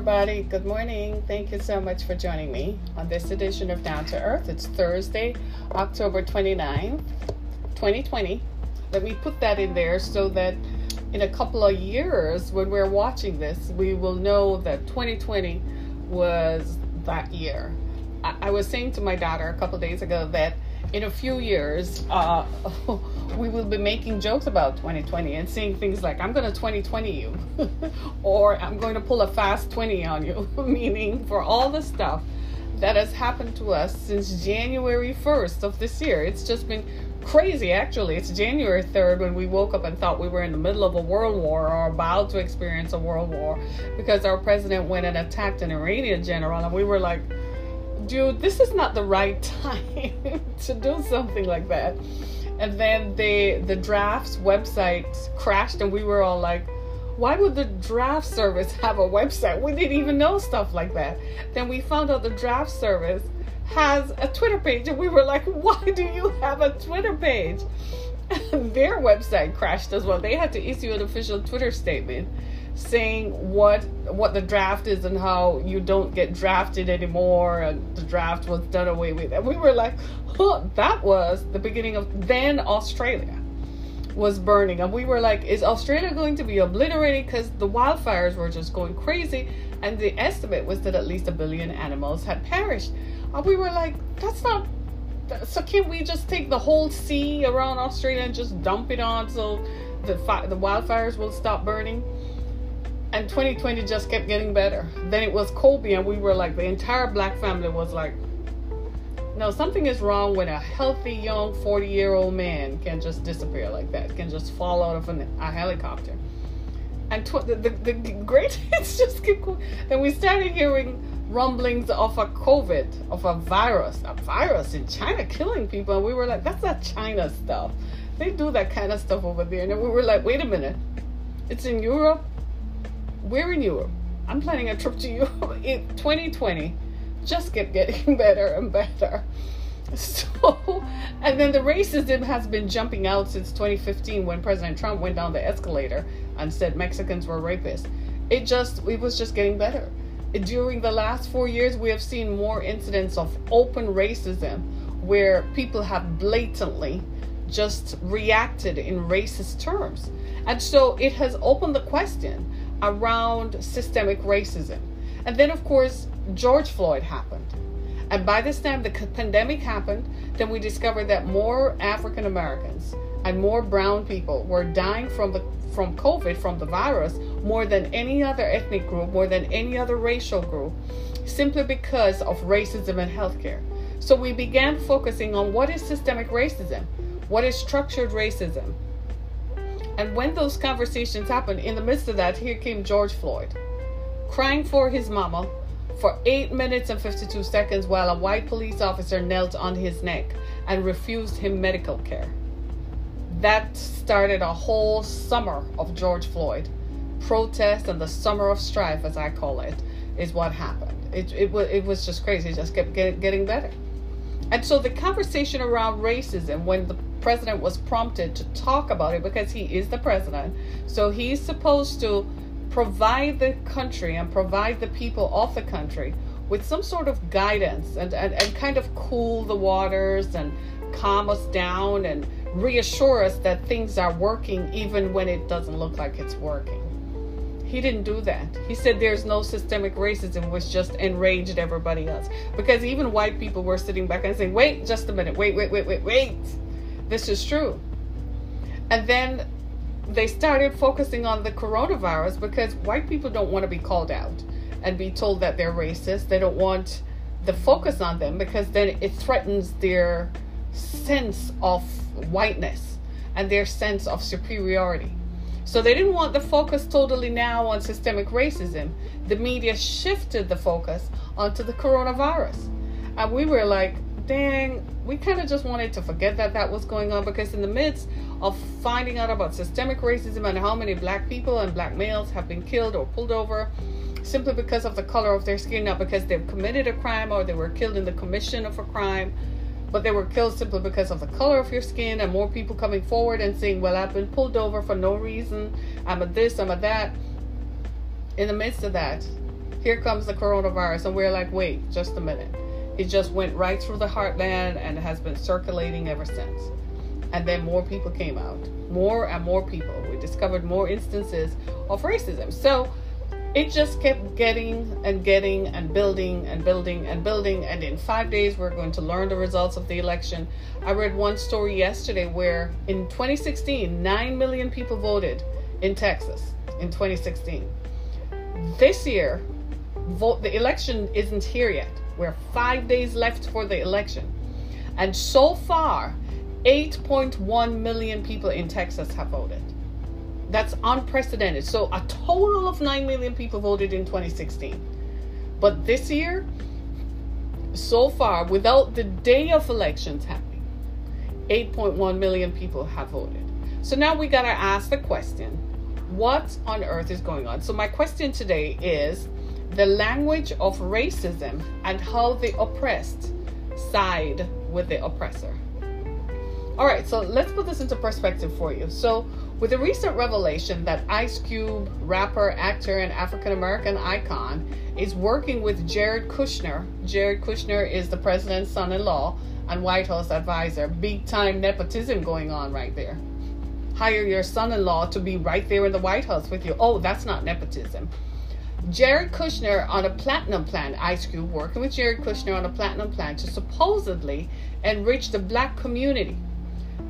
everybody. Good morning. Thank you so much for joining me on this edition of Down to Earth. It's Thursday, October 29th, 2020. Let me put that in there so that in a couple of years, when we're watching this, we will know that 2020 was that year. I, I was saying to my daughter a couple days ago that in a few years, uh, we will be making jokes about 2020 and saying things like, I'm going to 2020 you, or I'm going to pull a fast 20 on you, meaning for all the stuff that has happened to us since January 1st of this year. It's just been crazy, actually. It's January 3rd when we woke up and thought we were in the middle of a world war or about to experience a world war because our president went and attacked an Iranian general, and we were like, dude, this is not the right time to do something like that. And then the the drafts website crashed, and we were all like, why would the draft service have a website? We didn't even know stuff like that. Then we found out the draft service has a Twitter page, and we were like, why do you have a Twitter page? Their website crashed as well. They had to issue an official Twitter statement saying what what the draft is and how you don't get drafted anymore and the draft was done away with. And we were like oh, that was the beginning of then australia was burning. And we were like is australia going to be obliterated because the wildfires were just going crazy? And the estimate was that at least a billion animals had perished. And we were like that's not so can we just take the whole sea around australia and just dump it on so the fi- the wildfires will stop burning and 2020 just kept getting better. Then it was Kobe, and we were like, the entire black family was like, no, something is wrong when a healthy young 40 year old man can just disappear like that, can just fall out of an, a helicopter. And tw- the, the, the great hits just keep going. Then we started hearing rumblings of a COVID, of a virus, a virus in China killing people. And we were like, that's not China stuff. They do that kind of stuff over there. And we were like, wait a minute. It's in Europe we're in Europe. I'm planning a trip to Europe in 2020. Just kept getting better and better. So, and then the racism has been jumping out since 2015 when President Trump went down the escalator and said Mexicans were rapists. It just, it was just getting better. During the last four years, we have seen more incidents of open racism where people have blatantly just reacted in racist terms. And so it has opened the question around systemic racism. And then, of course, George Floyd happened. And by this time the pandemic happened, then we discovered that more African Americans and more brown people were dying from the from COVID, from the virus, more than any other ethnic group, more than any other racial group, simply because of racism in healthcare. So we began focusing on what is systemic racism, what is structured racism, and when those conversations happened, in the midst of that, here came George Floyd, crying for his mama for 8 minutes and 52 seconds while a white police officer knelt on his neck and refused him medical care. That started a whole summer of George Floyd protest and the summer of strife, as I call it, is what happened. It, it, it was just crazy. It just kept get, getting better. And so the conversation around racism, when the president was prompted to talk about it because he is the president. So he's supposed to provide the country and provide the people of the country with some sort of guidance and, and, and kind of cool the waters and calm us down and reassure us that things are working even when it doesn't look like it's working. He didn't do that. He said there's no systemic racism, which just enraged everybody else. Because even white people were sitting back and saying, wait, just a minute, wait, wait, wait, wait, wait this is true. And then they started focusing on the coronavirus because white people don't want to be called out and be told that they're racist. They don't want the focus on them because then it threatens their sense of whiteness and their sense of superiority. So they didn't want the focus totally now on systemic racism. The media shifted the focus onto the coronavirus. And we were like, dang, we kind of just wanted to forget that that was going on because in the midst of finding out about systemic racism and how many black people and black males have been killed or pulled over simply because of the color of their skin, not because they've committed a crime or they were killed in the commission of a crime, but they were killed simply because of the color of your skin, and more people coming forward and saying, Well, I've been pulled over for no reason, I'm a this, I'm a that. In the midst of that, here comes the coronavirus. And we're like, wait, just a minute. It just went right through the heartland and has been circulating ever since. And then more people came out. More and more people. We discovered more instances of racism. So it just kept getting and getting and building and building and building. And in five days, we're going to learn the results of the election. I read one story yesterday where in 2016, 9 million people voted in Texas in 2016. This year, vote the election isn't here yet. We're five days left for the election. And so far, 8.1 million people in Texas have voted. That's unprecedented. So a total of 9 million people voted in 2016. But this year, so far, without the day of elections happening, 8.1 million people have voted. So now we got to ask the question what on earth is going on? So, my question today is the language of racism and how the oppressed side with the oppressor. All right, so let's put this into perspective for you. So, with the recent revelation that Ice Cube, rapper, actor, and African American icon, is working with Jared Kushner, Jared Kushner is the president's son in law and White House advisor. Big time nepotism going on right there. Hire your son in law to be right there in the White House with you. Oh, that's not nepotism. Jared Kushner on a platinum plan, Ice Cube working with Jared Kushner on a platinum plan to supposedly enrich the black community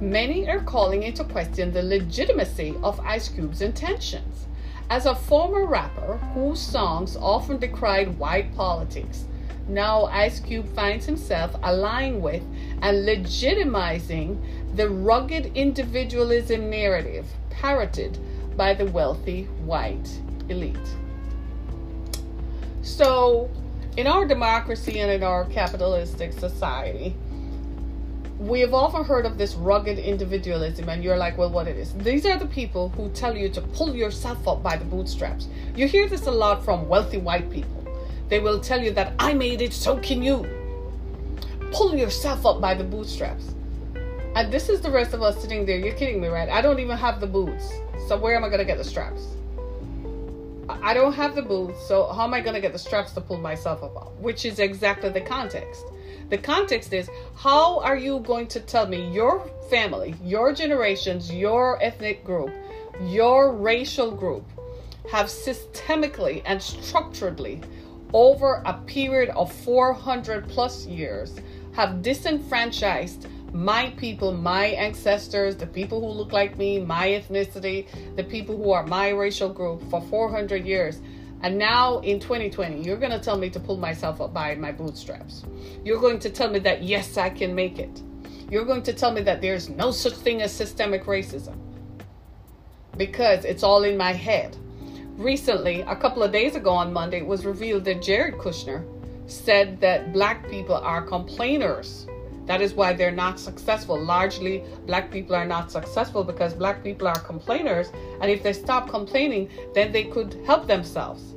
Many are calling into question the legitimacy of Ice Cube's intentions. As a former rapper whose songs often decried white politics, now Ice Cube finds himself aligning with and legitimizing the rugged individualism narrative parroted by the wealthy white elite. So, in our democracy and in our capitalistic society, we have often heard of this rugged individualism, and you're like, well, what it is? These are the people who tell you to pull yourself up by the bootstraps. You hear this a lot from wealthy white people. They will tell you that I made it, so can you. Pull yourself up by the bootstraps. And this is the rest of us sitting there. You're kidding me, right? I don't even have the boots. So where am I going to get the straps? I don't have the boots, so how am I going to get the straps to pull myself up? Which is exactly the context. The context is how are you going to tell me your family, your generations, your ethnic group, your racial group have systemically and structurally over a period of 400 plus years have disenfranchised my people, my ancestors, the people who look like me, my ethnicity, the people who are my racial group for 400 years and now in 2020, you're going to tell me to pull myself up by my bootstraps. You're going to tell me that, yes, I can make it. You're going to tell me that there's no such thing as systemic racism because it's all in my head. Recently, a couple of days ago on Monday, it was revealed that Jared Kushner said that black people are complainers. That is why they're not successful. Largely, black people are not successful because black people are complainers. And if they stop complaining, then they could help themselves.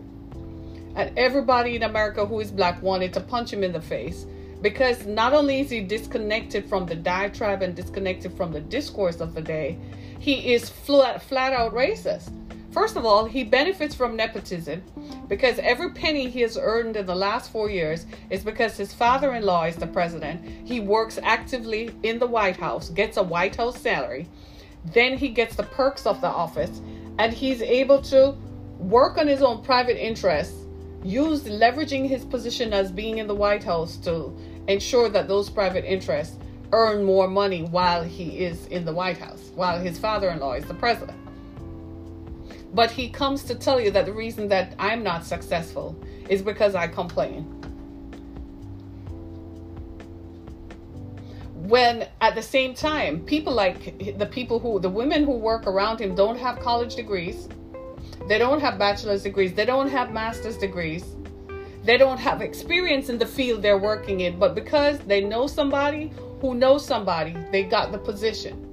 And everybody in America who is black wanted to punch him in the face because not only is he disconnected from the diatribe and disconnected from the discourse of the day, he is flat, flat out racist. First of all, he benefits from nepotism because every penny he has earned in the last four years is because his father in law is the president. He works actively in the White House, gets a White House salary, then he gets the perks of the office, and he's able to work on his own private interests used leveraging his position as being in the White House to ensure that those private interests earn more money while he is in the White House, while his father in law is the president. But he comes to tell you that the reason that I'm not successful is because I complain. When at the same time, people like the people who, the women who work around him don't have college degrees they don't have bachelor's degrees. They don't have master's degrees. They don't have experience in the field they're working in. But because they know somebody who knows somebody, they got the position.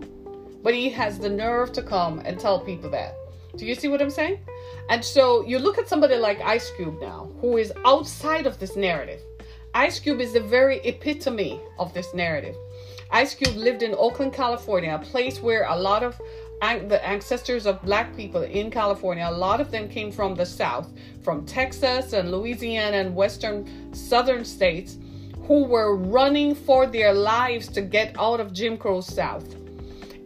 But he has the nerve to come and tell people that. Do you see what I'm saying? And so you look at somebody like Ice Cube now, who is outside of this narrative. Ice Cube is the very epitome of this narrative. Ice Cube lived in Oakland, California, a place where a lot of the ancestors of black people in California, a lot of them came from the South, from Texas and Louisiana and western southern states, who were running for their lives to get out of Jim Crow South.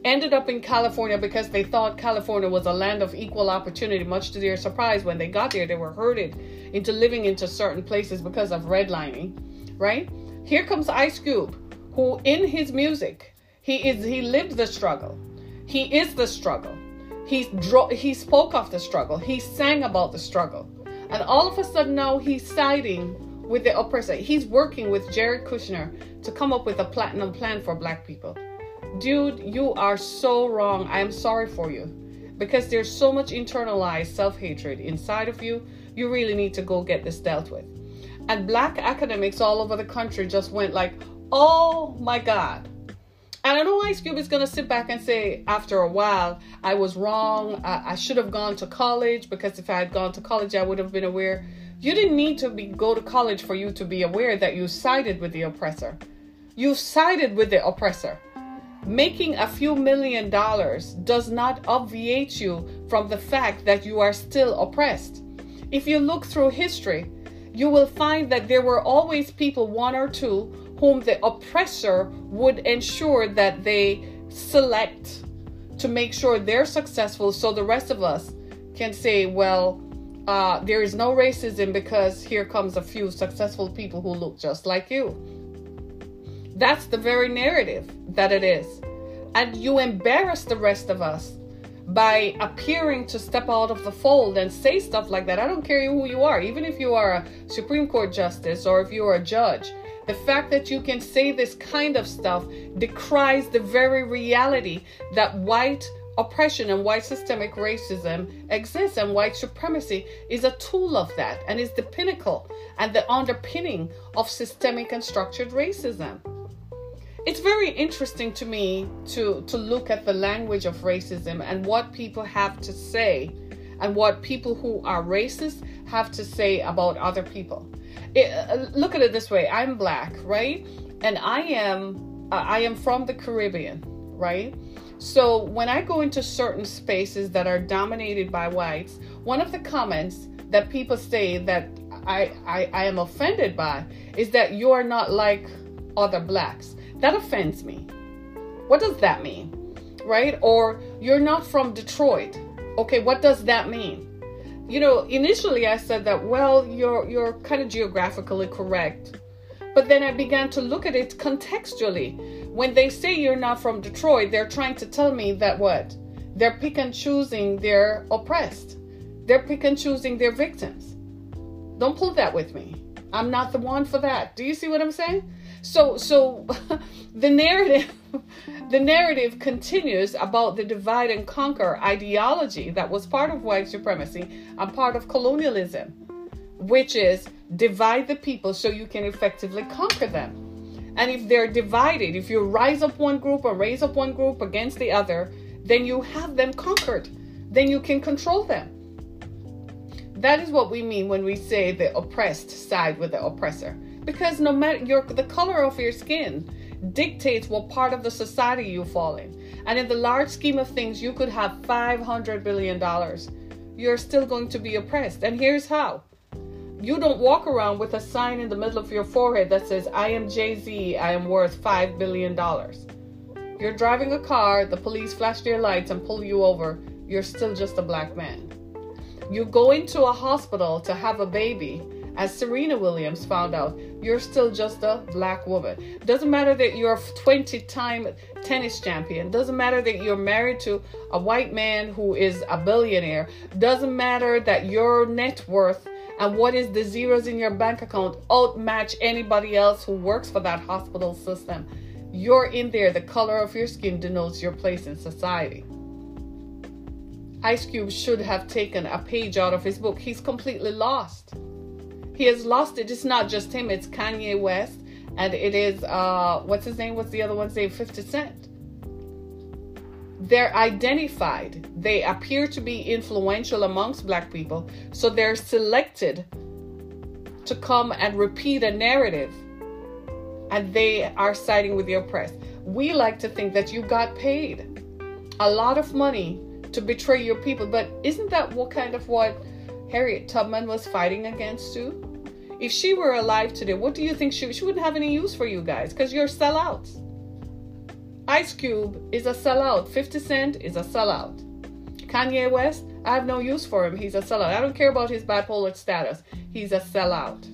Ended up in California because they thought California was a land of equal opportunity. Much to their surprise, when they got there, they were herded into living into certain places because of redlining, right? Here comes Ice Cube, who in his music, he is he lived the struggle he is the struggle. He, dro- he spoke of the struggle. He sang about the struggle. And all of a sudden now he's siding with the oppressor. He's working with Jared Kushner to come up with a platinum plan for black people. Dude, you are so wrong. I am sorry for you. Because there's so much internalized self hatred inside of you. You really need to go get this dealt with. And black academics all over the country just went like, oh my God, and I know Ice Cube is going to sit back and say, after a while, I was wrong. I, I should have gone to college because if I had gone to college, I would have been aware. You didn't need to be go to college for you to be aware that you sided with the oppressor. You sided with the oppressor. Making a few million dollars does not obviate you from the fact that you are still oppressed. If you look through history, you will find that there were always people, one or two, whom the oppressor would ensure that they select to make sure they're successful so the rest of us can say, well, uh, there is no racism because here comes a few successful people who look just like you. That's the very narrative that it is. And you embarrass the rest of us by appearing to step out of the fold and say stuff like that. I don't care who you are, even if you are a Supreme Court justice or if you are a judge. The fact that you can say this kind of stuff decries the very reality that white oppression and white systemic racism exists, and white supremacy is a tool of that and is the pinnacle and the underpinning of systemic and structured racism. It's very interesting to me to, to look at the language of racism and what people have to say and what people who are racist have to say about other people. It, uh, look at it this way. I'm black right? And i am uh, i am from the caribbean right? So when i go into certain spaces that are dominated by whites one of the comments that people say that I, I, I am offended by is that you are not like other blacks. That offends me. What does that mean? Right? Or you're not from Detroit. Okay, what does that mean? you know, initially I said that, well, you're you're kind of geographically correct. But then I began to look at it contextually. When they say you're not from Detroit, they're trying to tell me that what? They're pick and choosing their oppressed. They're pick and choosing their victims. Don't pull that with me. I'm not the one for that. Do you see what I'm saying? So so the narrative the narrative continues about the divide and conquer ideology that was part of white supremacy and part of colonialism, which is divide the people so you can effectively conquer them. And if they're divided, if you rise up one group or raise up one group against the other, then you have them conquered. Then you can control them. That is what we mean when we say the oppressed side with the oppressor. Because no matter your the color of your skin, dictates what part of the society you fall in. And in the large scheme of things, you could have $500 billion. You're still going to be oppressed. And here's how you don't walk around with a sign in the middle of your forehead that says, I am Jay Z, I am worth $5 billion. You're driving a car, the police flash their lights and pull you over. You're still just a black man. You go into a hospital to have a baby as Serena Williams found out, you're still just a black woman. Doesn't matter that you're a 20 time tennis champion. Doesn't matter that you're married to a white man who is a billionaire. Doesn't matter that your net worth and what is the zeros in your bank account outmatch anybody else who works for that hospital system. You're in there. The color of your skin denotes your place in society. Ice Cube should have taken a page out of his book. He's completely lost. He has lost it. It's not just him, it's Kanye West and it is uh what's his name? What's the other one's name? 50 Cent. They're identified. They appear to be influential amongst black people, so they're selected to come and repeat a narrative. And they are siding with the oppressed. We like to think that you got paid. a lot of money to betray your people. But isn't that what kind of what Harriet Tubman was fighting against too? If she were alive today, what do you think she she wouldn't have any use for you guys because you're sellouts. Ice Cube is a sellout. 50 Cent is a sellout. Kanye West, I have no use for him. He's a sellout. I don't care about his bipolar status. He's a sellout.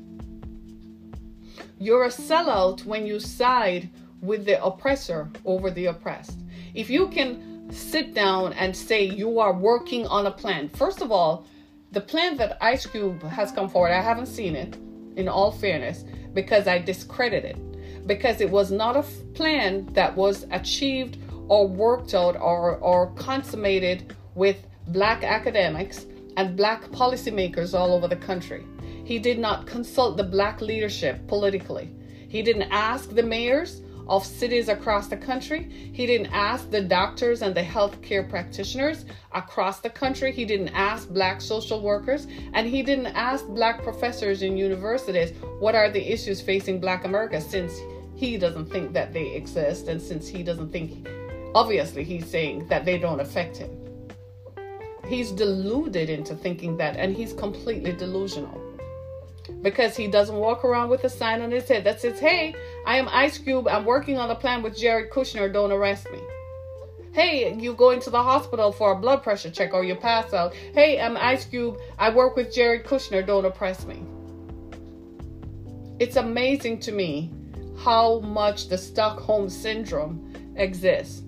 You're a sellout when you side with the oppressor over the oppressed. If you can sit down and say you are working on a plan, first of all, the plan that Ice Cube has come forward, I haven't seen it, in all fairness, because I discredit it. Because it was not a plan that was achieved or worked out or, or consummated with black academics and black policymakers all over the country. He did not consult the black leadership politically. He didn't ask the mayors of cities across the country. He didn't ask the doctors and the healthcare practitioners across the country. He didn't ask black social workers. And he didn't ask black professors in universities what are the issues facing black America since he doesn't think that they exist and since he doesn't think, obviously, he's saying that they don't affect him. He's deluded into thinking that, and he's completely delusional because he doesn't walk around with a sign on his head that says, Hey, I am Ice Cube. I'm working on a plan with Jared Kushner. Don't arrest me. Hey, you go into the hospital for a blood pressure check or you pass out. Hey, I'm Ice Cube. I work with Jared Kushner. Don't oppress me. It's amazing to me how much the Stockholm Syndrome exists.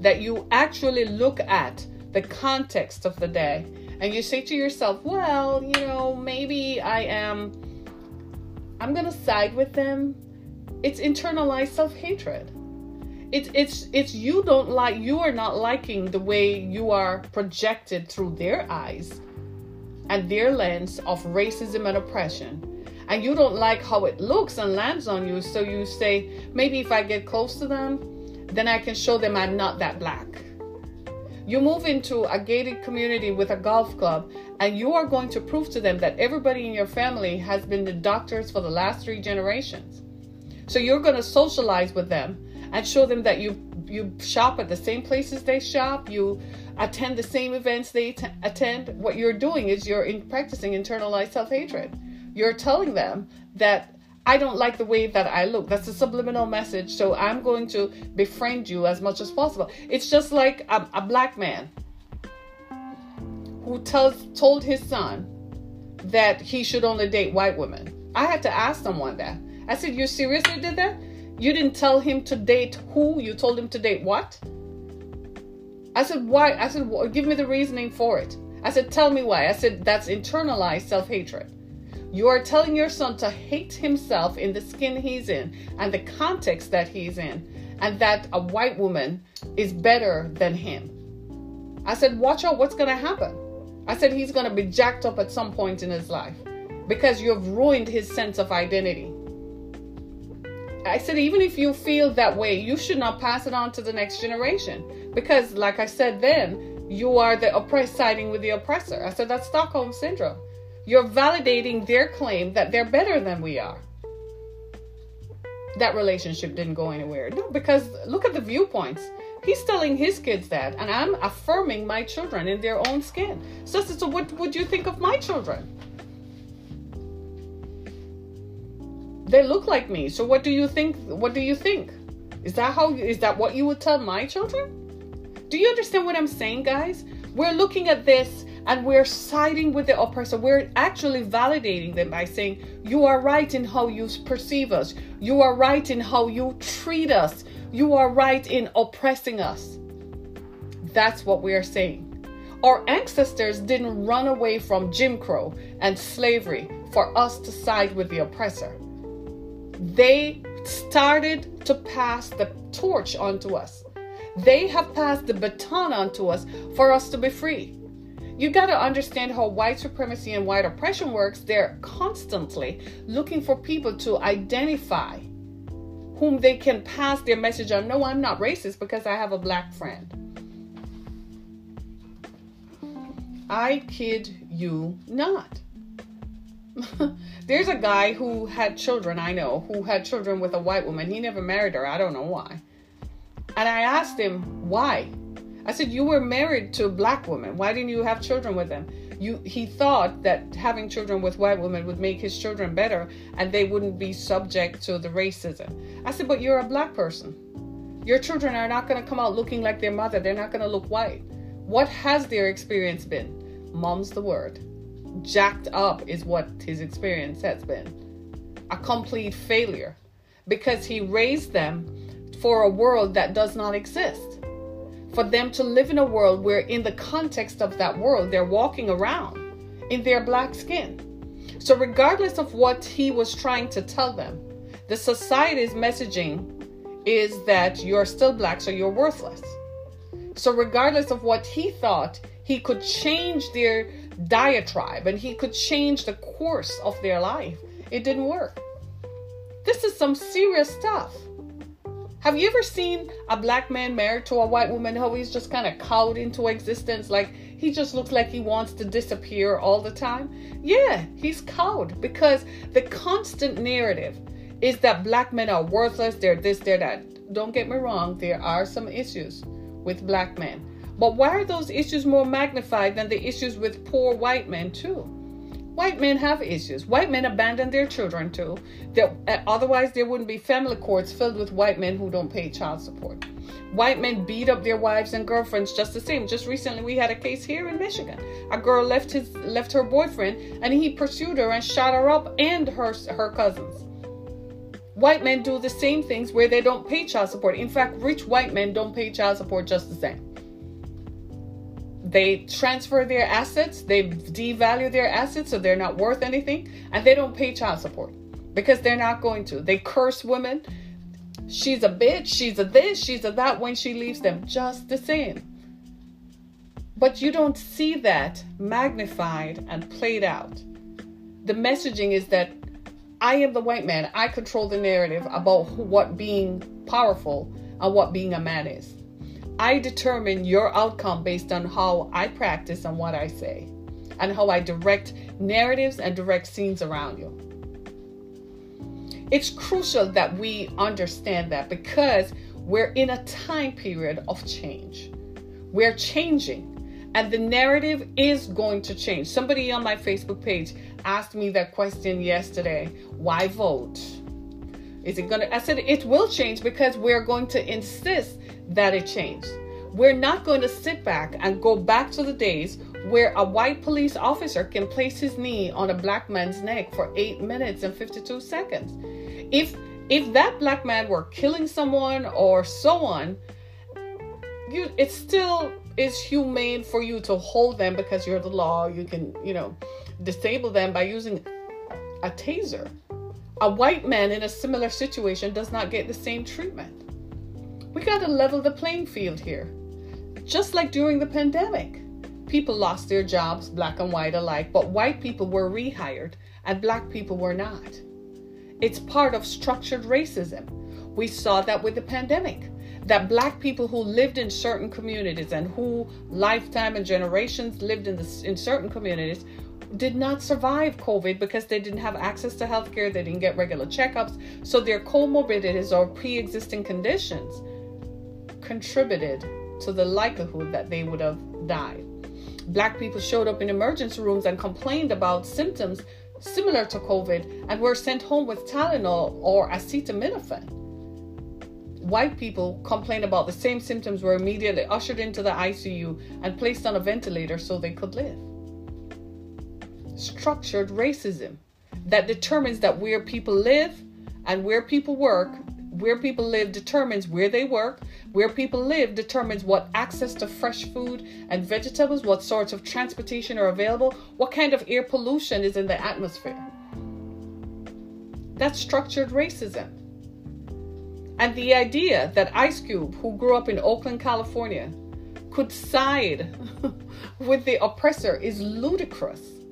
That you actually look at the context of the day and you say to yourself, well, you know, maybe I am, I'm going to side with them. It's internalized self hatred. It's, it's, it's you don't like, you are not liking the way you are projected through their eyes and their lens of racism and oppression. And you don't like how it looks and lands on you. So you say, maybe if I get close to them, then I can show them I'm not that black you move into a gated community with a golf club, and you are going to prove to them that everybody in your family has been the doctors for the last three generations. So you're going to socialize with them and show them that you you shop at the same places they shop, you attend the same events they t- attend. What you're doing is you're in practicing internalized self-hatred. You're telling them that I don't like the way that I look. That's a subliminal message. So I'm going to befriend you as much as possible. It's just like a, a black man who tells told his son that he should only date white women. I had to ask someone that. I said, "You seriously did that? You didn't tell him to date who? You told him to date what?" I said, "Why?" I said, well, "Give me the reasoning for it." I said, "Tell me why." I said, "That's internalized self-hatred." You are telling your son to hate himself in the skin he's in and the context that he's in, and that a white woman is better than him. I said, Watch out what's going to happen. I said, He's going to be jacked up at some point in his life because you've ruined his sense of identity. I said, even if you feel that way, you should not pass it on to the next generation. Because, like I said then, you are the oppressed siding with the oppressor. I said, that's Stockholm Syndrome. You're validating their claim that they're better than we are. That relationship didn't go anywhere. No, because look at the viewpoints. He's telling his kids that, and I'm affirming my children in their own skin. So, so what would you think of my children? They look like me. So what do you think? What do you think? Is that how? Is that what you would tell my children? Do you understand what I'm saying, guys? We're looking at this and we're siding with the oppressor. We're actually validating them by saying, You are right in how you perceive us. You are right in how you treat us. You are right in oppressing us. That's what we are saying. Our ancestors didn't run away from Jim Crow and slavery for us to side with the oppressor. They started to pass the torch onto us. They have passed the baton onto us for us to be free you got to understand how white supremacy and white oppression works. They're constantly looking for people to identify whom they can pass their message on. No, I'm not racist because I have a black friend. I kid you not. There's a guy who had children, I know, who had children with a white woman. He never married her. I don't know why. And I asked him why. I said, You were married to a black woman. Why didn't you have children with them? You, he thought that having children with white women would make his children better and they wouldn't be subject to the racism. I said, But you're a black person. Your children are not going to come out looking like their mother. They're not going to look white. What has their experience been? Mom's the word. Jacked up is what his experience has been. A complete failure because he raised them for a world that does not exist. For them to live in a world where, in the context of that world, they're walking around in their black skin. So, regardless of what he was trying to tell them, the society's messaging is that you're still black, so you're worthless. So, regardless of what he thought, he could change their diatribe and he could change the course of their life. It didn't work. This is some serious stuff. Have you ever seen a black man married to a white woman how he's just kind of cowed into existence? Like he just looks like he wants to disappear all the time? Yeah, he's cowed because the constant narrative is that black men are worthless, they're this, they're that. Don't get me wrong, there are some issues with black men. But why are those issues more magnified than the issues with poor white men, too? White men have issues. White men abandon their children too. That uh, otherwise there wouldn't be family courts filled with white men who don't pay child support. White men beat up their wives and girlfriends just the same. Just recently we had a case here in Michigan. A girl left his left her boyfriend and he pursued her and shot her up and her her cousins. White men do the same things where they don't pay child support. In fact, rich white men don't pay child support just the same they transfer their assets, they devalue their assets so they're not worth anything, and they don't pay child support because they're not going to. They curse women. She's a bitch, she's a this, she's a that when she leaves them, just the same. But you don't see that magnified and played out. The messaging is that I am the white man. I control the narrative about what being powerful and what being a man is. I determine your outcome based on how I practice and what I say, and how I direct narratives and direct scenes around you. It's crucial that we understand that because we're in a time period of change. We're changing, and the narrative is going to change. Somebody on my Facebook page asked me that question yesterday why vote? Is it going to? I said it will change because we're going to insist that it changed. We're not going to sit back and go back to the days where a white police officer can place his knee on a black man's neck for 8 minutes and 52 seconds. If if that black man were killing someone or so on, you it still is humane for you to hold them because you're the law. You can, you know, disable them by using a taser. A white man in a similar situation does not get the same treatment. We got to level the playing field here. Just like during the pandemic, people lost their jobs, black and white alike, but white people were rehired and black people were not. It's part of structured racism. We saw that with the pandemic. That black people who lived in certain communities and who lifetime and generations lived in, the, in certain communities did not survive COVID because they didn't have access to healthcare, they didn't get regular checkups. So their comorbidities or pre existing conditions contributed to the likelihood that they would have died. Black people showed up in emergency rooms and complained about symptoms similar to COVID and were sent home with Tylenol or acetaminophen. White people complained about the same symptoms, were immediately ushered into the ICU and placed on a ventilator so they could live. Structured racism that determines that where people live and where people work where people live determines where they work. Where people live determines what access to fresh food and vegetables, what sorts of transportation are available, what kind of air pollution is in the atmosphere. That's structured racism. And the idea that Ice Cube, who grew up in Oakland, California, could side with the oppressor is ludicrous.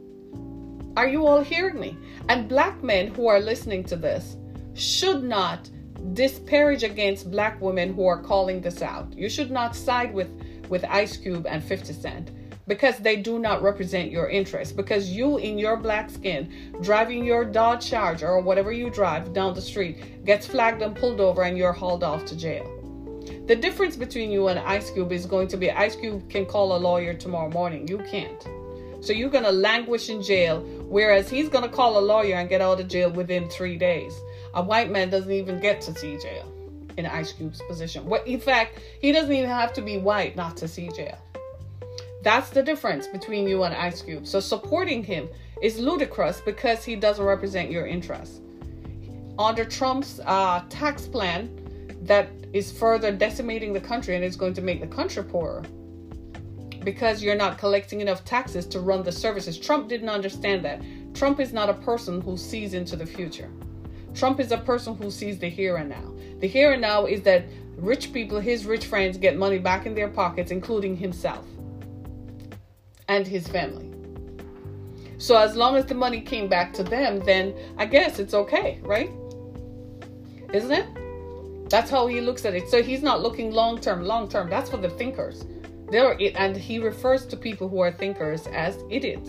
Are you all hearing me? And black men who are listening to this should not disparage against black women who are calling this out. You should not side with with Ice Cube and 50 Cent because they do not represent your interests. Because you, in your black skin, driving your Dodge Charger or whatever you drive down the street, gets flagged and pulled over and you're hauled off to jail. The difference between you and Ice Cube is going to be Ice Cube can call a lawyer tomorrow morning. You can't. So you're going to languish in jail, whereas he's going to call a lawyer and get out of jail within three days. A white man doesn't even get to see jail in Ice Cube's position. What, in fact, he doesn't even have to be white not to see jail. That's the difference between you and Ice Cube. So supporting him is ludicrous because he doesn't represent your interests. Under Trump's uh, tax plan, that is further decimating the country and is going to make the country poorer because you're not collecting enough taxes to run the services. Trump didn't understand that. Trump is not a person who sees into the future. Trump is a person who sees the here and now. The here and now is that rich people, his rich friends, get money back in their pockets, including himself and his family. So as long as the money came back to them, then I guess it's okay, right? Isn't it? That's how he looks at it. So he's not looking long term. Long term, that's for the thinkers. There, and he refers to people who are thinkers as idiots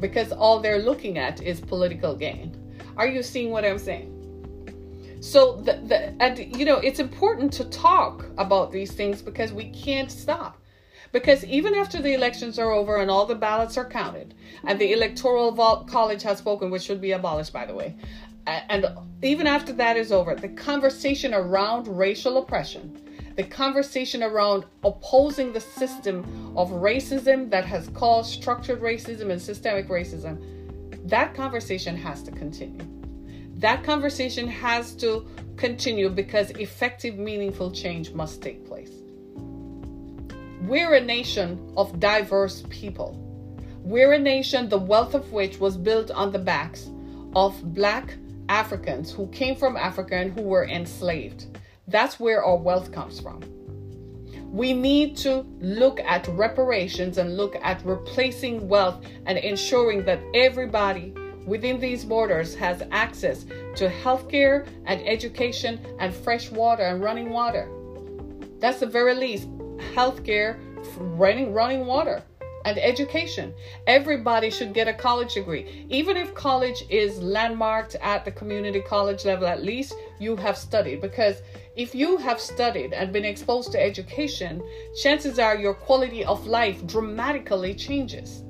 because all they're looking at is political gain. Are you seeing what I'm saying? So the, the and you know it's important to talk about these things because we can't stop. Because even after the elections are over and all the ballots are counted, and the electoral college has spoken, which should be abolished, by the way, and even after that is over, the conversation around racial oppression the conversation around opposing the system of racism that has caused structured racism and systemic racism, that conversation has to continue. That conversation has to continue because effective, meaningful change must take place. We're a nation of diverse people. We're a nation the wealth of which was built on the backs of black Africans who came from Africa and who were enslaved. That's where our wealth comes from. We need to look at reparations and look at replacing wealth and ensuring that everybody within these borders has access to healthcare and education and fresh water and running water. That's the very least. Healthcare, running running water and education. Everybody should get a college degree. Even if college is landmarked at the community college level, at least you have studied. Because if you have studied and been exposed to education, chances are your quality of life dramatically changes.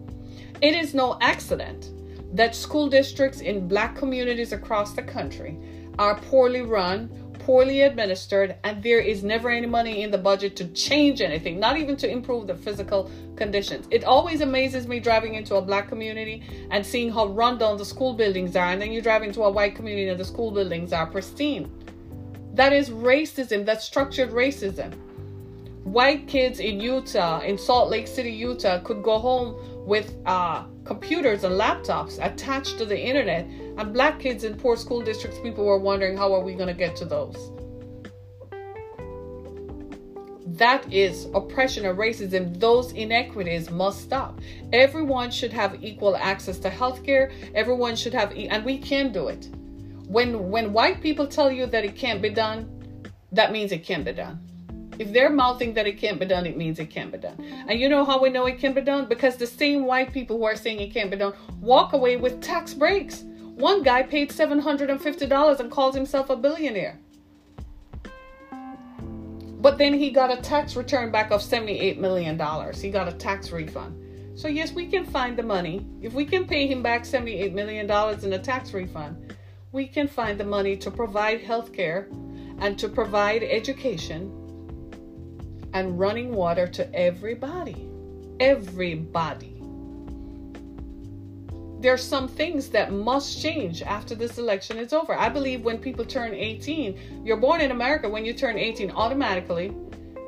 It is no accident that school districts in black communities across the country are poorly run, poorly administered, and there is never any money in the budget to change anything, not even to improve the physical conditions. It always amazes me driving into a black community and seeing how rundown the school buildings are, and then you drive into a white community and the school buildings are pristine. That is racism, that's structured racism. White kids in Utah, in Salt Lake City, Utah, could go home with uh, computers and laptops attached to the internet, and black kids in poor school districts, people were wondering how are we going to get to those. That is oppression and racism. Those inequities must stop. Everyone should have equal access to healthcare. Everyone should have, e- and we can do it. When when white people tell you that it can't be done, that means it can be done. If they're mouthing that it can't be done, it means it can't be done. And you know how we know it can be done? Because the same white people who are saying it can't be done walk away with tax breaks. One guy paid $750 and calls himself a billionaire. But then he got a tax return back of $78 million. He got a tax refund. So, yes, we can find the money. If we can pay him back $78 million in a tax refund, we can find the money to provide health care and to provide education and running water to everybody. Everybody. There are some things that must change after this election is over. I believe when people turn 18, you're born in America, when you turn 18, automatically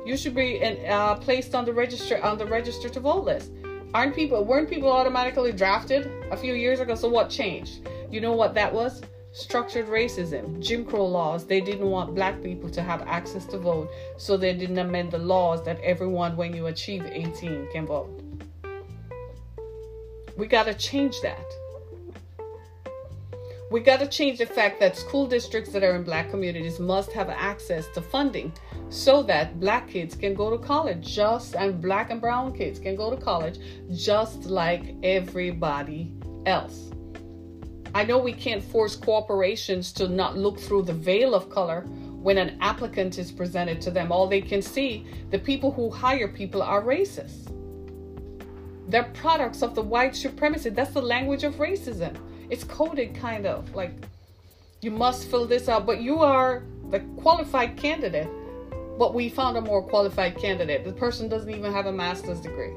you should be in, uh, placed on the register on the register to vote list. Aren't people weren't people automatically drafted a few years ago? So what changed? You know what that was? structured racism, Jim Crow laws. They didn't want black people to have access to vote, so they didn't amend the laws that everyone, when you achieve 18, can vote. We got to change that. We got to change the fact that school districts that are in black communities must have access to funding so that black kids can go to college just and black and brown kids can go to college just like everybody else. I know we can't force corporations to not look through the veil of color when an applicant is presented to them, all they can see, the people who hire people are racist. They're products of the white supremacy. That's the language of racism. It's coded kind of like you must fill this out, but you are the qualified candidate. But we found a more qualified candidate. The person doesn't even have a master's degree.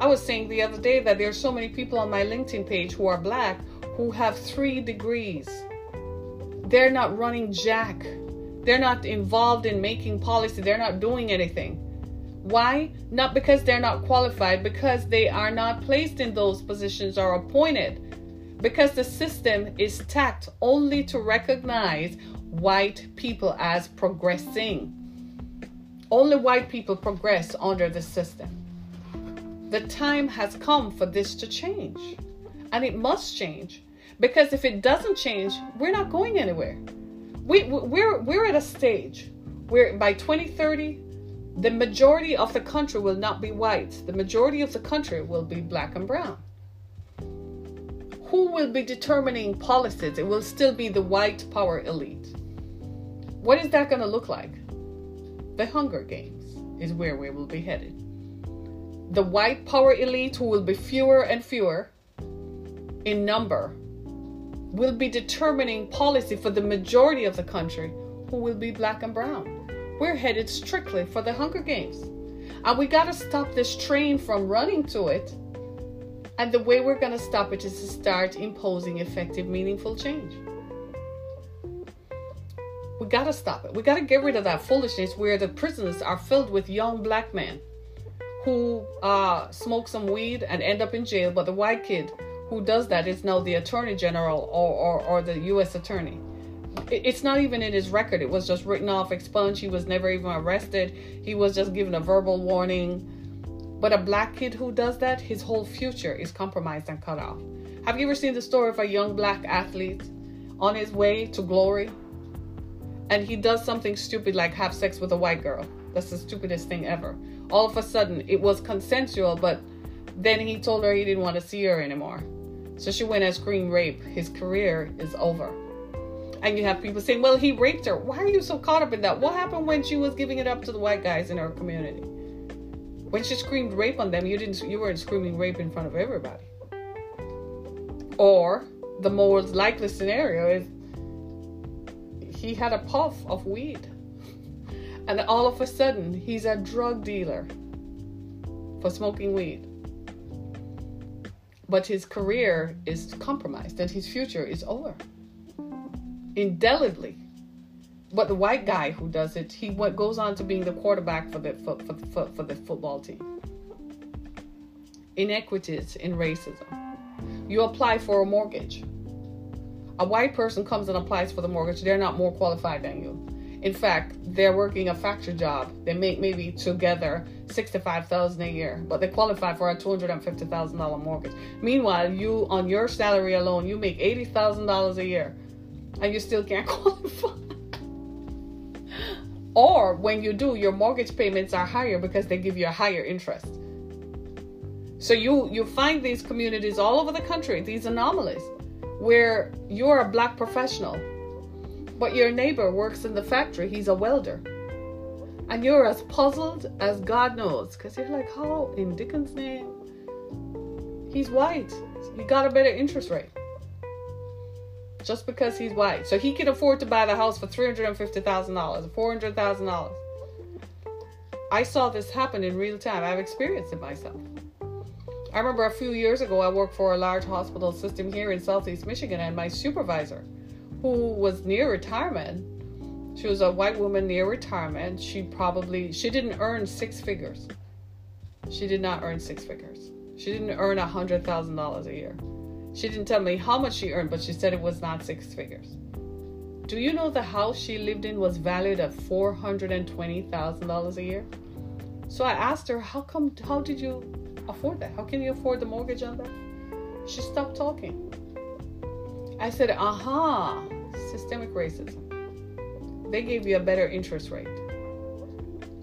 I was saying the other day that there are so many people on my LinkedIn page who are black who have three degrees. They're not running jack. They're not involved in making policy. They're not doing anything. Why? Not because they're not qualified, because they are not placed in those positions or appointed. Because the system is tacked only to recognize white people as progressing. Only white people progress under the system. The time has come for this to change. And it must change. Because if it doesn't change, we're not going anywhere. We, we're, we're at a stage where by 2030, the majority of the country will not be white. The majority of the country will be black and brown. Who will be determining policies? It will still be the white power elite. What is that going to look like? The Hunger Games is where we will be headed. The white power elite, who will be fewer and fewer in number, will be determining policy for the majority of the country, who will be black and brown. We're headed strictly for the Hunger Games. And we got to stop this train from running to it. And the way we're going to stop it is to start imposing effective, meaningful change. We got to stop it. We got to get rid of that foolishness where the prisons are filled with young black men who uh, smoke some weed and end up in jail, but the white kid who does that is now the attorney general or, or, or the U.S. attorney. It's not even in his record. It was just written off, expunged. He was never even arrested. He was just given a verbal warning. But a black kid who does that, his whole future is compromised and cut off. Have you ever seen the story of a young black athlete on his way to glory? And he does something stupid like have sex with a white girl. That's the stupidest thing ever. All of a sudden, it was consensual, but then he told her he didn't want to see her anymore. So she went and screamed rape. His career is over. And you have people saying, well, he raped her. Why are you so caught up in that? What happened when she was giving it up to the white guys in her community? When she screamed rape on them, you didn't you weren't screaming rape in front of everybody. Or the most likely scenario is he had a puff of weed. And all of a sudden, he's a drug dealer for smoking weed but his career is compromised and his future is over indelibly. But the white guy who does it he what goes on to being the quarterback for the for, for, for, for the football team. Inequities in racism. You apply for a mortgage. A white person comes and applies for the mortgage. They're not more qualified than you. In fact, they're working a factory job. They make maybe together sixty-five thousand a year, but they qualify for a two hundred and fifty thousand dollar mortgage. Meanwhile, you on your salary alone, you make eighty thousand dollars a year, and you still can't qualify. or when you do, your mortgage payments are higher because they give you a higher interest. So you you find these communities all over the country, these anomalies, where you're a black professional but your neighbor works in the factory, he's a welder. And you're as puzzled as God knows. Because you're like, how in Dickens' name? He's white. He got a better interest rate. Just because he's white. So he can afford to buy the house for $350,000, $400,000. I saw this happen in real time. I've experienced it myself. I remember a few years ago, I worked for a large hospital system here in Southeast Michigan, and my supervisor who was near retirement. She was a white woman near retirement. She probably she didn't earn six figures. She did not earn six figures. She didn't earn a hundred thousand dollars a year. She didn't tell me how much she earned, but she said it was not six figures. Do you know the house she lived in was valued at four hundred and twenty thousand dollars a year? So I asked her, "How come? How did you afford that? How can you afford the mortgage on that?" She stopped talking. I said, aha, systemic racism. They gave you a better interest rate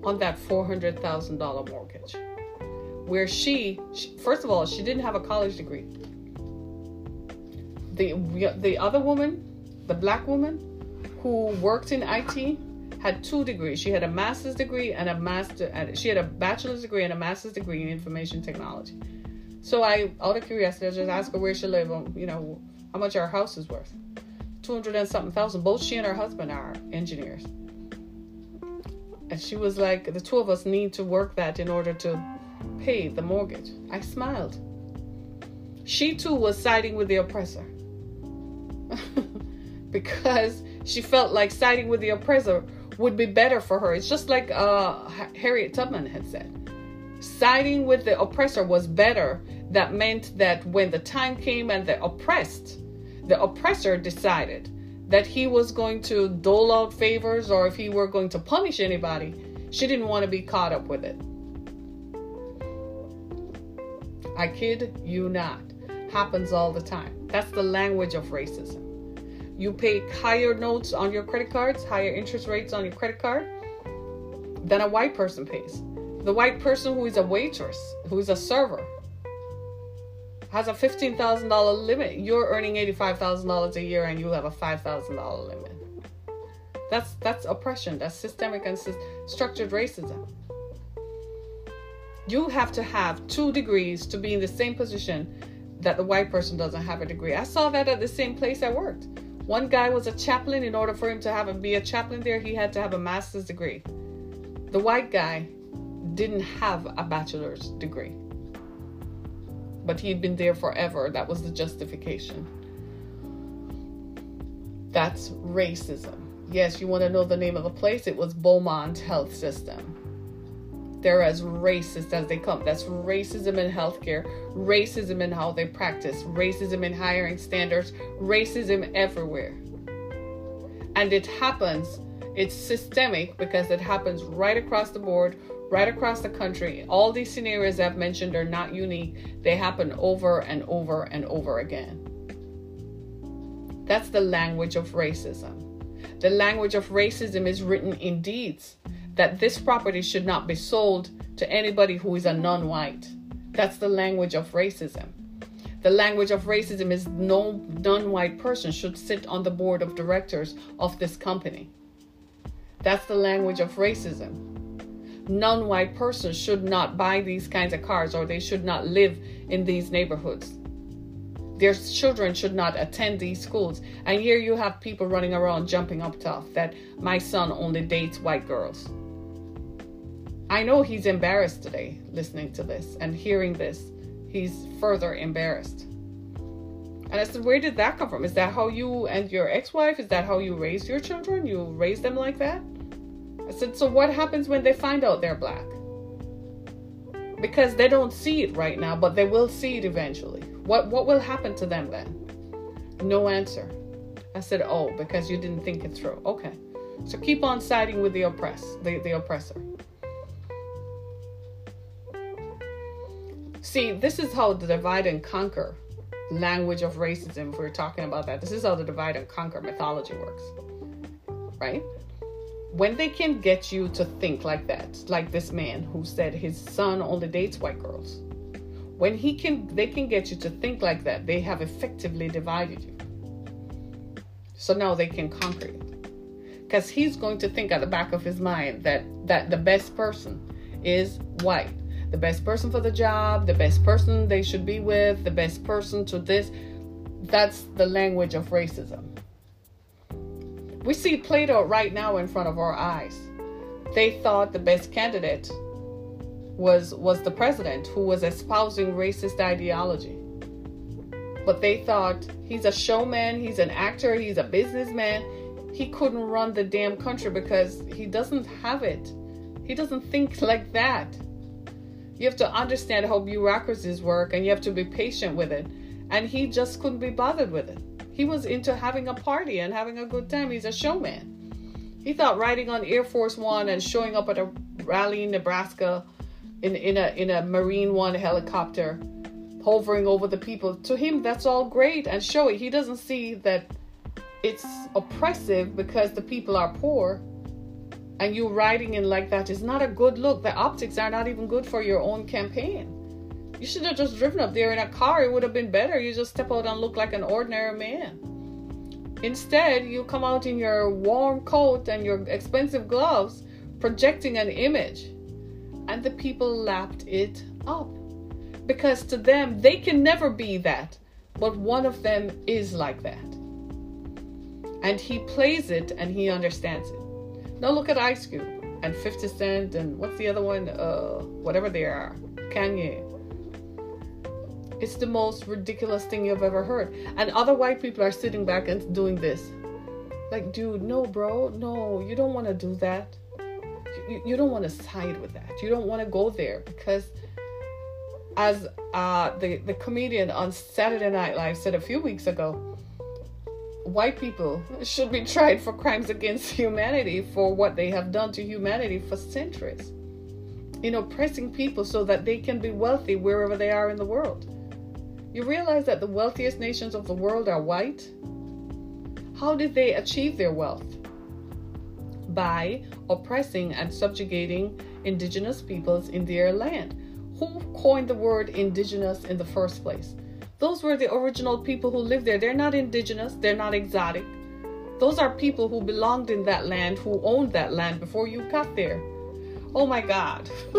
on that $400,000 mortgage. Where she, she, first of all, she didn't have a college degree. The, the other woman, the black woman, who worked in IT had two degrees. She had a master's degree and a master. She had a bachelor's degree and a master's degree in information technology. So I, out of curiosity, I just asked her where she lived. Um, you know, how much our house is worth. Two hundred and something thousand. Both she and her husband are engineers. And she was like, the two of us need to work that in order to pay the mortgage. I smiled. She too was siding with the oppressor. because she felt like siding with the oppressor would be better for her. It's just like uh, Harriet Tubman had said siding with the oppressor was better. That meant that when the time came and the oppressed, the oppressor decided that he was going to dole out favors or if he were going to punish anybody, she didn't want to be caught up with it. I kid you not. Happens all the time. That's the language of racism. You pay higher notes on your credit cards, higher interest rates on your credit card than a white person pays. The white person who is a waitress, who is a server, has a $15,000 limit. You're earning $85,000 a year and you have a $5,000 limit. That's that's oppression. That's systemic and structured racism. You have to have two degrees to be in the same position that the white person doesn't have a degree. I saw that at the same place I worked. One guy was a chaplain. In order for him to have a, be a chaplain there, he had to have a master's degree. The white guy didn't have a bachelor's degree but he'd been there forever. That was the justification. That's racism. Yes, you want to know the name of the place? It was Beaumont Health System. They're as racist as they come. That's racism in healthcare, racism in how they practice, racism in hiring standards, racism everywhere. And it happens, it's systemic because it happens right across the board, right across the country. All these scenarios I've mentioned are not unique, they happen over and over and over again. That's the language of racism. The language of racism is written in deeds that this property should not be sold to anybody who is a non white. That's the language of racism. The language of racism is no non white person should sit on the board of directors of this company. That's the language of racism non white persons should not buy these kinds of cars or they should not live in these neighborhoods. Their children should not attend these schools. And here you have people running around jumping up tough that my son only dates white girls. I know he's embarrassed today listening to this and hearing this. He's further embarrassed. And I said, Where did that come from? Is that how you and your ex wife, is that how you raise your children? You raise them like that? I said, So what happens when they find out they're black? Because they don't see it right now, but they will see it eventually. What what will happen to them then? No answer. I said, Oh, because you didn't think it through. Okay. So keep on siding with the oppressed, the, the oppressor. See, this is how the divide and conquer language of racism, if we're talking about that. This is how the divide and conquer mythology works. Right? when they can get you to think like that, like this man who said his son only dates white girls, when he can, they can get you to think like that, they have effectively divided you. So now they can conquer you. Because he's going to think at the back of his mind that, that the best person is white. The best person for the job, the best person they should be with, the best person to this. That's the language of racism. We see Plato right now in front of our eyes. They thought the best candidate was was the president who was espousing racist ideology. But they thought he's a showman, he's an actor, he's a businessman. He couldn't run the damn country because he doesn't have it. He doesn't think like that. You have to understand how bureaucracies work and you have to be patient with it. And he just couldn't be bothered with it. He was into having a party and having a good time. He's a showman. He thought riding on Air Force One and showing up at a rally in Nebraska in, in a in a Marine One helicopter, hovering over the people. To him, that's all great and showy. He doesn't see that it's oppressive because the people are poor and you riding in like that is not a good look. The optics are not even good for your own campaign. You should have just driven up there in a car. It would have been better. You just step out and look like an ordinary man. Instead, you come out in your warm coat and your expensive gloves, projecting an image. And the people lapped it up. Because to them, they can never be that. But one of them is like that. And he plays it and he understands it. Now look at Ice Cube and 50 Cent and what's the other one? Uh, whatever they are. Kanye. It's the most ridiculous thing you've ever heard. And other white people are sitting back and doing this. Like, dude, no, bro, no, you don't want to do that. You, you don't want to side with that. You don't want to go there because, as uh, the, the comedian on Saturday Night Live said a few weeks ago, white people should be tried for crimes against humanity for what they have done to humanity for centuries in oppressing people so that they can be wealthy wherever they are in the world. You realize that the wealthiest nations of the world are white? How did they achieve their wealth? By oppressing and subjugating indigenous peoples in their land. Who coined the word indigenous in the first place? Those were the original people who lived there. They're not indigenous, they're not exotic. Those are people who belonged in that land, who owned that land before you got there. Oh my God.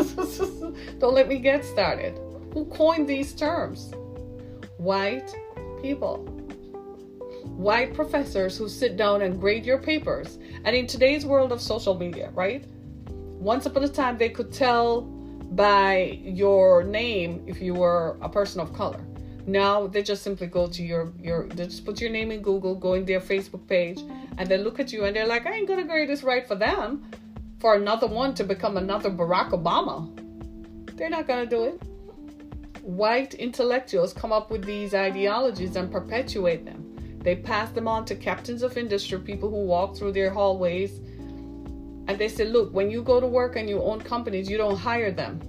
Don't let me get started. Who coined these terms? white people. White professors who sit down and grade your papers. And in today's world of social media, right? Once upon a time, they could tell by your name if you were a person of color. Now they just simply go to your your they just put your name in Google, go in their Facebook page, and they look at you and they're like, I ain't gonna grade this right for them, for another one to become another Barack Obama. They're not gonna do it white intellectuals come up with these ideologies and perpetuate them. They pass them on to captains of industry, people who walk through their hallways, and they say, Look, when you go to work and you own companies, you don't hire them.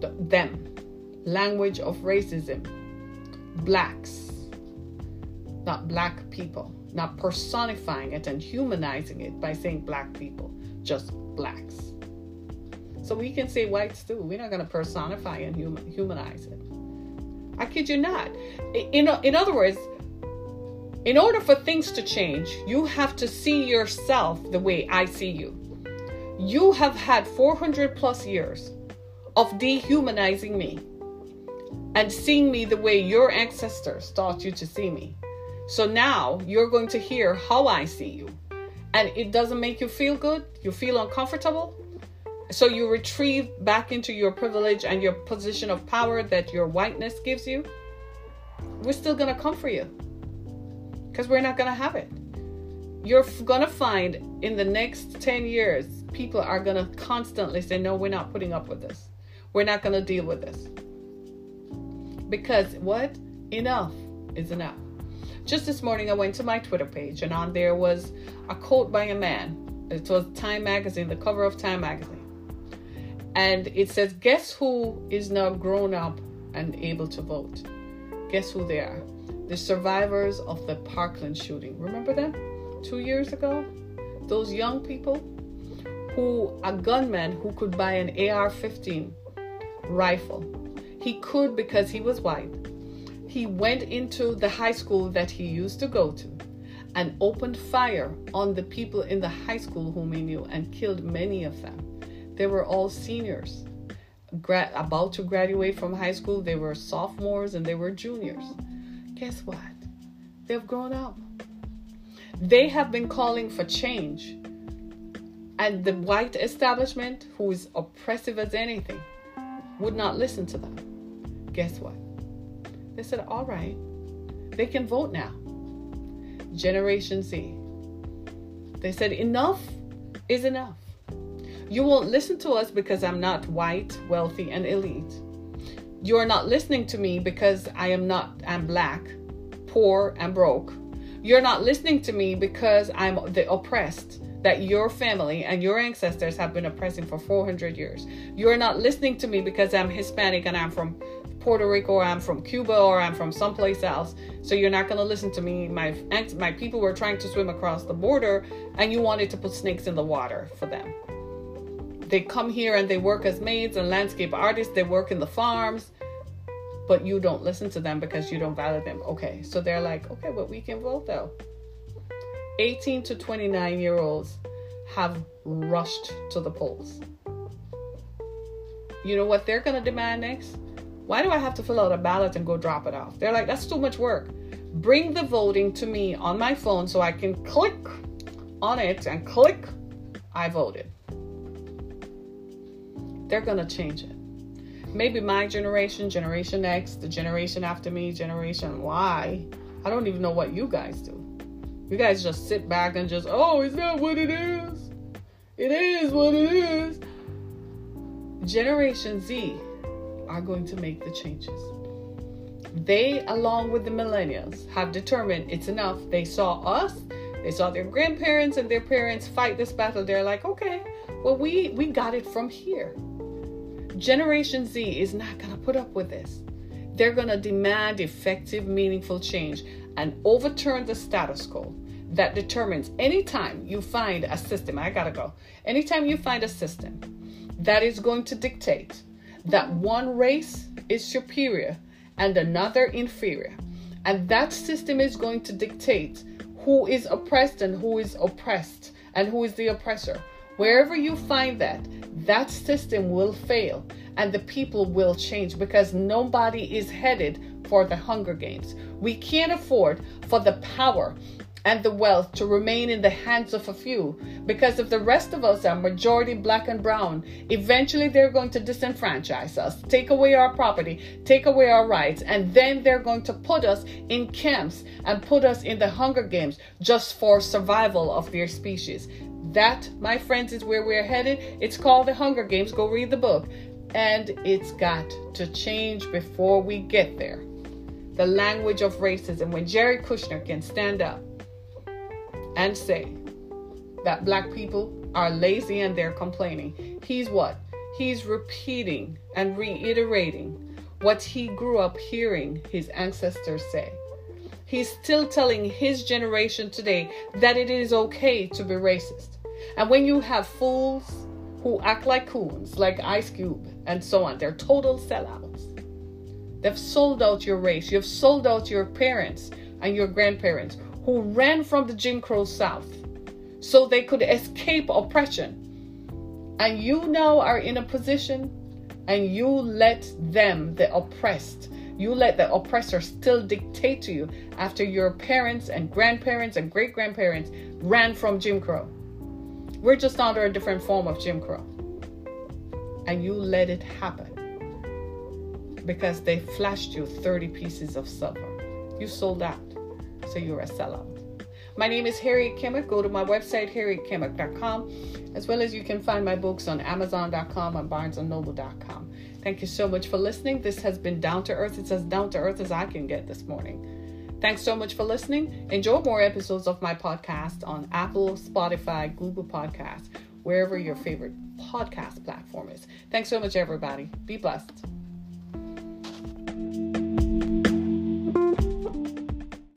Them. Language of racism. Blacks. Not black people. Not personifying it and humanizing it by saying black people, just blacks. So we can say whites too. We're not going to personify and human, humanize it. I kid you not. In, in other words, in order for things to change, you have to see yourself the way I see you. You have had 400 plus years of dehumanizing me and seeing me the way your ancestors taught you to see me. So now you're going to hear how I see you. And it doesn't make you feel good, you feel uncomfortable, so you retrieve back into your privilege and your position of power that your whiteness gives you. We're still going to come for you because we're not going to have it. You're going to find in the next 10 years, people are going to constantly say, No, we're not putting up with this. We're not going to deal with this. Because what? Enough is enough. Just this morning, I went to my Twitter page, and on there was a quote by a man. It was Time Magazine, the cover of Time Magazine. And it says, Guess who is now grown up and able to vote? Guess who they are? The survivors of the Parkland shooting. Remember them? Two years ago? Those young people who, a gunman who could buy an AR 15 rifle. He could because he was white. He went into the high school that he used to go to and opened fire on the people in the high school whom he knew and killed many of them. They were all seniors, gra- about to graduate from high school. They were sophomores and they were juniors. Guess what? They've grown up. They have been calling for change. And the white establishment, who is oppressive as anything, would not listen to them. Guess what? They said, all right, they can vote now. Generation Z. They said, enough is enough. You won't listen to us because I'm not white, wealthy, and elite. You are not listening to me because I am not I'm black, poor, and broke. You're not listening to me because I'm the oppressed that your family and your ancestors have been oppressing for 400 years. You're not listening to me because I'm Hispanic and I'm from Puerto Rico or I'm from Cuba or I'm from someplace else. So you're not going to listen to me. My my people were trying to swim across the border and you wanted to put snakes in the water for them they come here and they work as maids and landscape artists, they work in the farms. but you don't listen to them because you don't value them. Okay, so they're like, okay, but we can vote though. 18 to 29 year olds have rushed to the polls. You know what they're going to demand next? Why do I have to fill out a ballot and go drop it off? They're like, that's too much work. Bring the voting to me on my phone so I can click on it and click, I voted. They're going to change it. Maybe my generation, Generation X, the generation after me, Generation Y. I don't even know what you guys do. You guys just sit back and just, oh, is that what it is? It is what it is. Generation Z are going to make the changes. They, along with the millennials, have determined it's enough. They saw us, they saw their grandparents and their parents fight this battle. They're like, okay, well, we we got it from here. Generation Z is not gonna put up with this. They're gonna demand effective, meaningful change and overturn the status quo that determines anytime you find a system, I gotta go, anytime you find a system that is going to dictate that one race is superior and another inferior, and that system is going to dictate who is oppressed and who is oppressed and who is the oppressor. Wherever you find that, that system will fail and the people will change because nobody is headed for the Hunger Games. We can't afford for the power and the wealth to remain in the hands of a few. Because if the rest of us are majority black and brown eventually they're going to disenfranchise us take away our property take away our rights and then they're going to put us in camps and put us in the hunger games just for survival of their species. That my friends is where we're headed. It's called the hunger games. Go read the book. And it's got to change before we get there. The language of racism. When jared kushner can stand up and say that black people are lazy and they're complaining. He's what? He's repeating and reiterating what he grew up hearing his ancestors say. He's still telling his generation today that it is okay to be racist. And when you have fools who act like coons, like Ice Cube and so on, they're total sellouts. They've sold out your race. You've sold out your parents and your grandparents who ran from the Jim Crow South so they could escape oppression. And you now are in a position and you let them, the oppressed, you let the oppressor still dictate to you after your parents and grandparents and great grandparents ran from Jim Crow. We're just under a different form of Jim Crow. And you let it happen because they flashed you 30 pieces of silver. You sold out so you're a sellout. My name is Harriet Kimmick. Go to my website, harrietkimmick.com, as well as you can find my books on amazon.com and barnesandnoble.com. Thank you so much for listening. This has been Down to Earth. It's as down to earth as I can get this morning. Thanks so much for listening. Enjoy more episodes of my podcast on Apple, Spotify, Google Podcasts, wherever your favorite podcast platform is. Thanks so much, everybody. Be blessed.